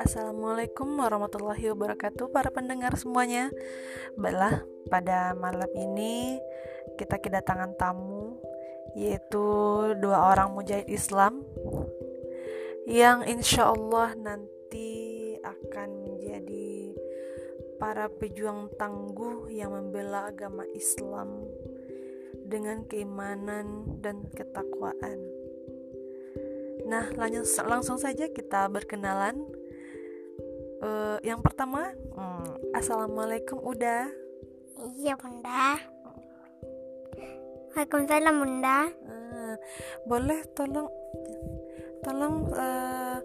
Assalamualaikum warahmatullahi wabarakatuh para pendengar semuanya. Baiklah pada malam ini kita kedatangan tamu Yaitu dua orang mujahid Islam Yang insya Allah nanti akan menjadi para pejuang tangguh yang membela agama Islam Dengan keimanan dan ketakwaan. Nah, langsung, langsung saja kita berkenalan. Uh, yang pertama hmm, assalamualaikum udah iya bunda. Waalaikumsalam bunda. Uh, boleh tolong tolong uh,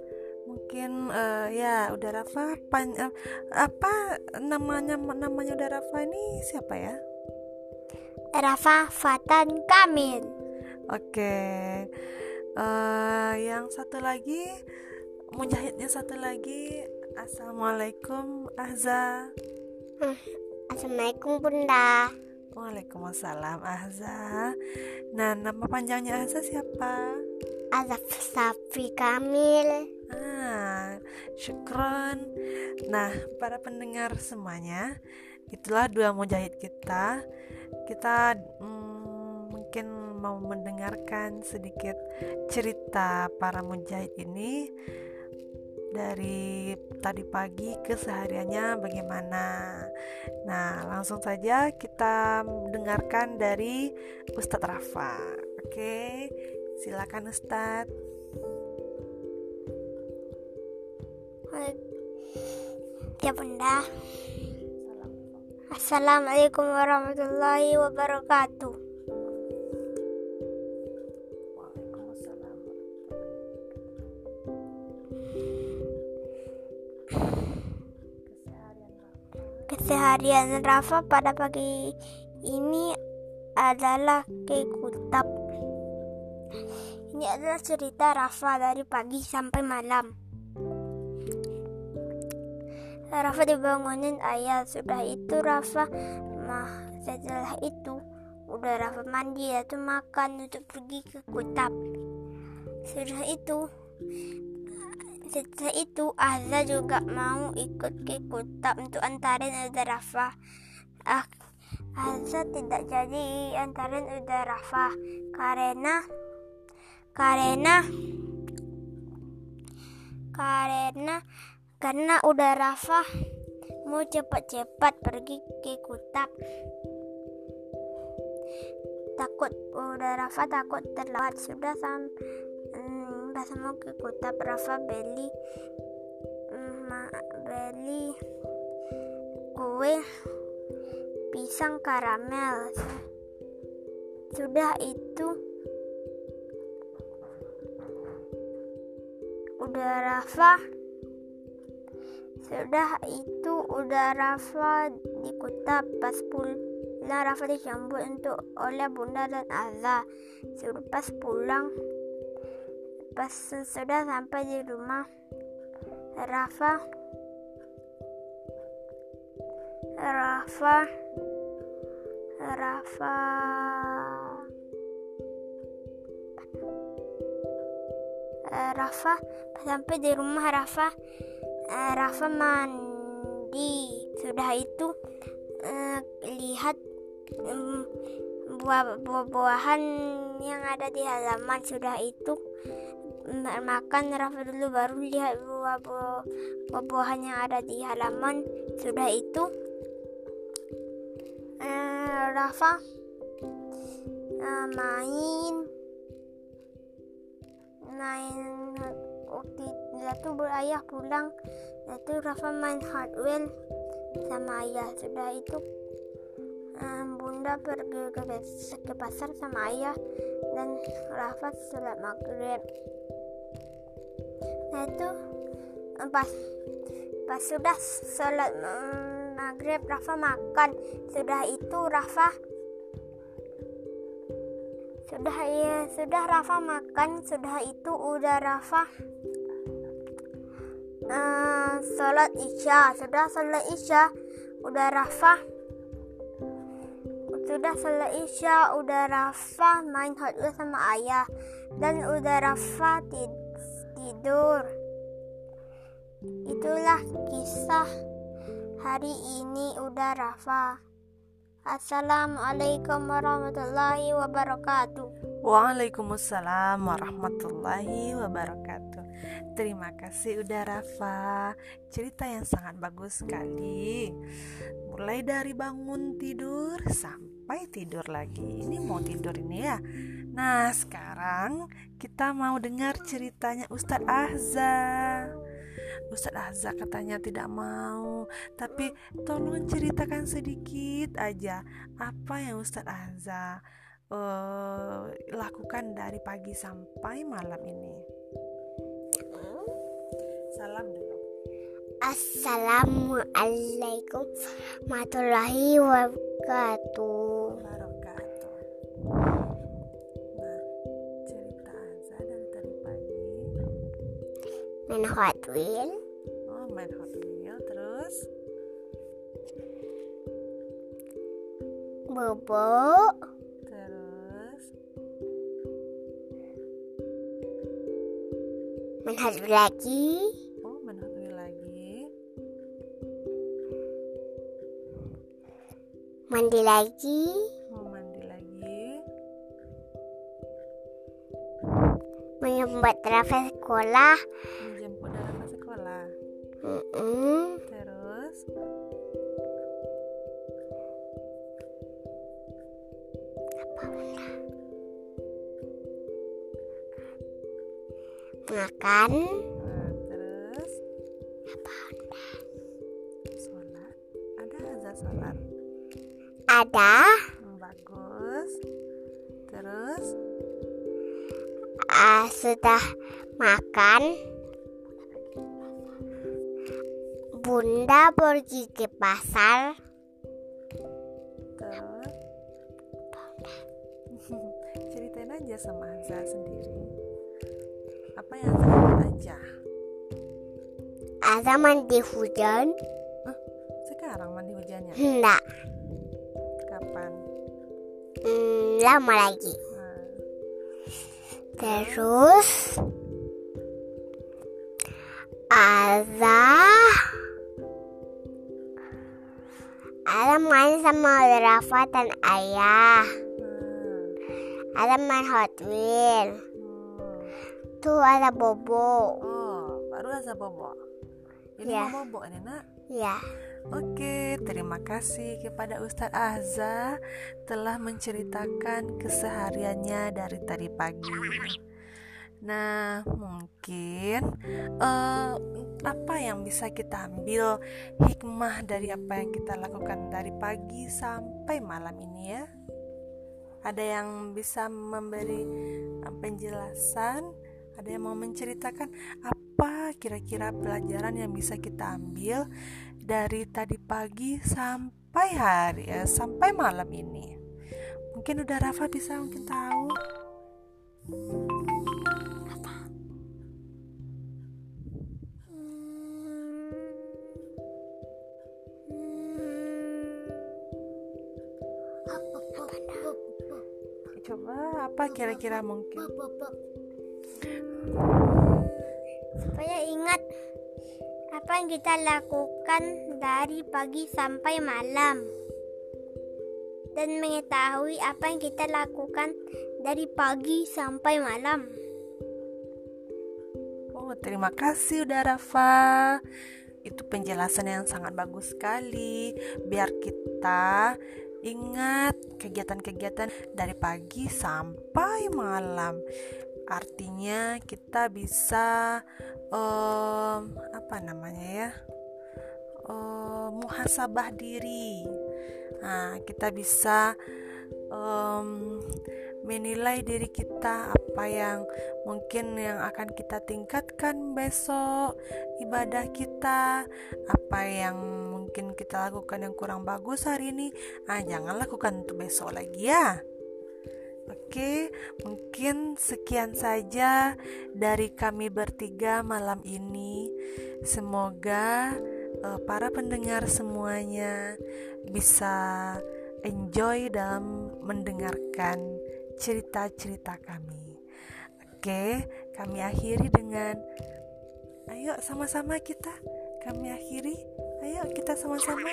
mungkin uh, ya udah Rafa pan, uh, apa namanya namanya udah Rafa ini siapa ya Rafa Fatan Kamil. Oke okay. uh, yang satu lagi mujahidnya satu lagi Assalamualaikum Ahza Assalamualaikum Bunda. Waalaikumsalam Ahza Nah nama panjangnya Ahza siapa? Azaf Safi Kamil. Ah, syukron. Nah para pendengar semuanya Itulah dua mujahid kita Kita hmm, mungkin mau mendengarkan sedikit cerita para mujahid ini dari tadi pagi kesehariannya bagaimana. Nah, langsung saja kita dengarkan dari Ustadz Rafa. Oke, silakan Ustadz. Ya bunda. Assalamualaikum warahmatullahi wabarakatuh. Keseharian Rafa pada pagi ini adalah kekutab. Ini adalah cerita Rafa dari pagi sampai malam. Rafa dibangunin ayah. Sudah itu Rafa mah setelah itu udah Rafa mandi ya tuh makan untuk pergi ke kutab. Sudah itu setelah itu Azza juga mau ikut ke kota untuk antarin Uda Rafa. Ah, Azza tidak jadi antarin Uda Rafa karena karena karena karena udah Rafa mau cepat-cepat pergi ke kutab. Takut udah Rafa takut terlambat. Sudah sampai pas mau ke kota Rafa beli ma, beli kue pisang karamel. Sudah itu udah Rafa sudah itu udah Rafa di kota pas pulang Rafa disambut untuk oleh bunda dan Azza sudah pas pulang. Pas sudah sampai di rumah, Rafa Rafa Rafa. Rafa sampai di rumah Rafa Rafa mandi. Sudah itu uh, lihat um, buah-buahan yang ada di halaman. Sudah itu makan. Rafa dulu baru lihat buah-buahan yang ada di halaman. Sudah itu uh, Rafa uh, main main waktu itu ayah pulang itu Rafa main hardware sama ayah. Sudah itu um, bunda pergi ke, ke pasar sama ayah dan Rafa sholat maghrib. Nah itu pas pas sudah sholat maghrib Rafa makan. Sudah itu Rafa sudah ya sudah Rafa makan. Sudah itu udah Rafa uh, sholat isya. Sudah sholat isya udah Rafa sudah selesai isya udah Rafa main Hot sama ayah. Dan udah Rafa tidur. Itulah kisah hari ini udah Rafa Assalamualaikum warahmatullahi wabarakatuh. Waalaikumsalam warahmatullahi wabarakatuh Terima kasih udah Rafa Cerita yang sangat bagus sekali mulai dari bangun tidur sampai tidur lagi. Ini mau tidur ini ya. Nah, sekarang kita mau dengar ceritanya Ustadz Ahza. Ustadz Ahza katanya tidak mau, tapi tolong ceritakan sedikit aja apa yang Ustadz Ahza uh, lakukan dari pagi sampai malam ini. Salam dulu. Assalamualaikum warahmatullahi wabarakatuh. Wabarakatuh. Nah, cerita Azza dari tadi pagi. Main Hot Wheel. Oh, main Hot Wheel terus Bobo. terus Main Hot Wheel lagi. Mandi lagi. Mau mandi lagi. Menyembat Rafa sekolah. Menjemput dalam sekolah. Mm-mm. Terus Makan. nah, terus sholat. Ada Azza sholat. Ada. Hmm, bagus. Terus Ah, sudah makan. Bunda pergi ke pasar. Terus ceritain aja sama Azza sendiri. Apa yang ingat aja? Ada mandi hujan. Sekarang mandi hujannya. Hendak. Lama lagi. Nah, Terus ada ada main sama Rafa dan ayah. nah, Ada main Hot Wheel. hmm. Tuh ada Bobo. Oh, baru Azza bobo. Ini Ya. mau bobo ini nak. Ya, Oke, terima kasih kepada Ustadz Azza telah menceritakan kesehariannya dari tadi pagi. Nah, mungkin eh, apa yang bisa kita ambil hikmah dari apa yang kita lakukan dari pagi sampai malam ini ya? Ada yang bisa memberi eh, penjelasan? Ada yang mau menceritakan apa kira-kira pelajaran yang bisa kita ambil dari tadi pagi sampai hari ya sampai malam ini. Mungkin udah Rafa bisa mungkin tahu. Coba apa kira-kira mungkin? Supaya ingat apa yang kita lakukan dari pagi sampai malam. Dan mengetahui apa yang kita lakukan dari pagi sampai malam. oh terima kasih udah Rafa. Itu penjelasan yang sangat bagus sekali. Biar kita ingat kegiatan-kegiatan dari pagi sampai malam. Artinya kita bisa em, apa namanya ya muhasabah diri. Nah kita bisa em, menilai diri kita apa yang mungkin yang akan kita tingkatkan besok ibadah kita apa yang mungkin kita lakukan yang kurang bagus hari ini. Ah jangan lakukan untuk besok lagi ya. Oke, mungkin sekian saja dari kami bertiga malam ini. Semoga eh, para pendengar semuanya bisa enjoy dalam mendengarkan cerita-cerita kami. Oke, kami akhiri dengan ayo sama-sama kita kami akhiri. Ayo kita sama-sama.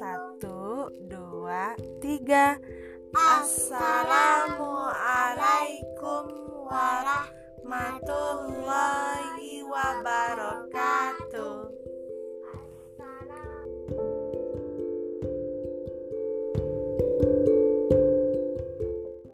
Satu, dua, tiga. Assalamualaikum warahmatullahi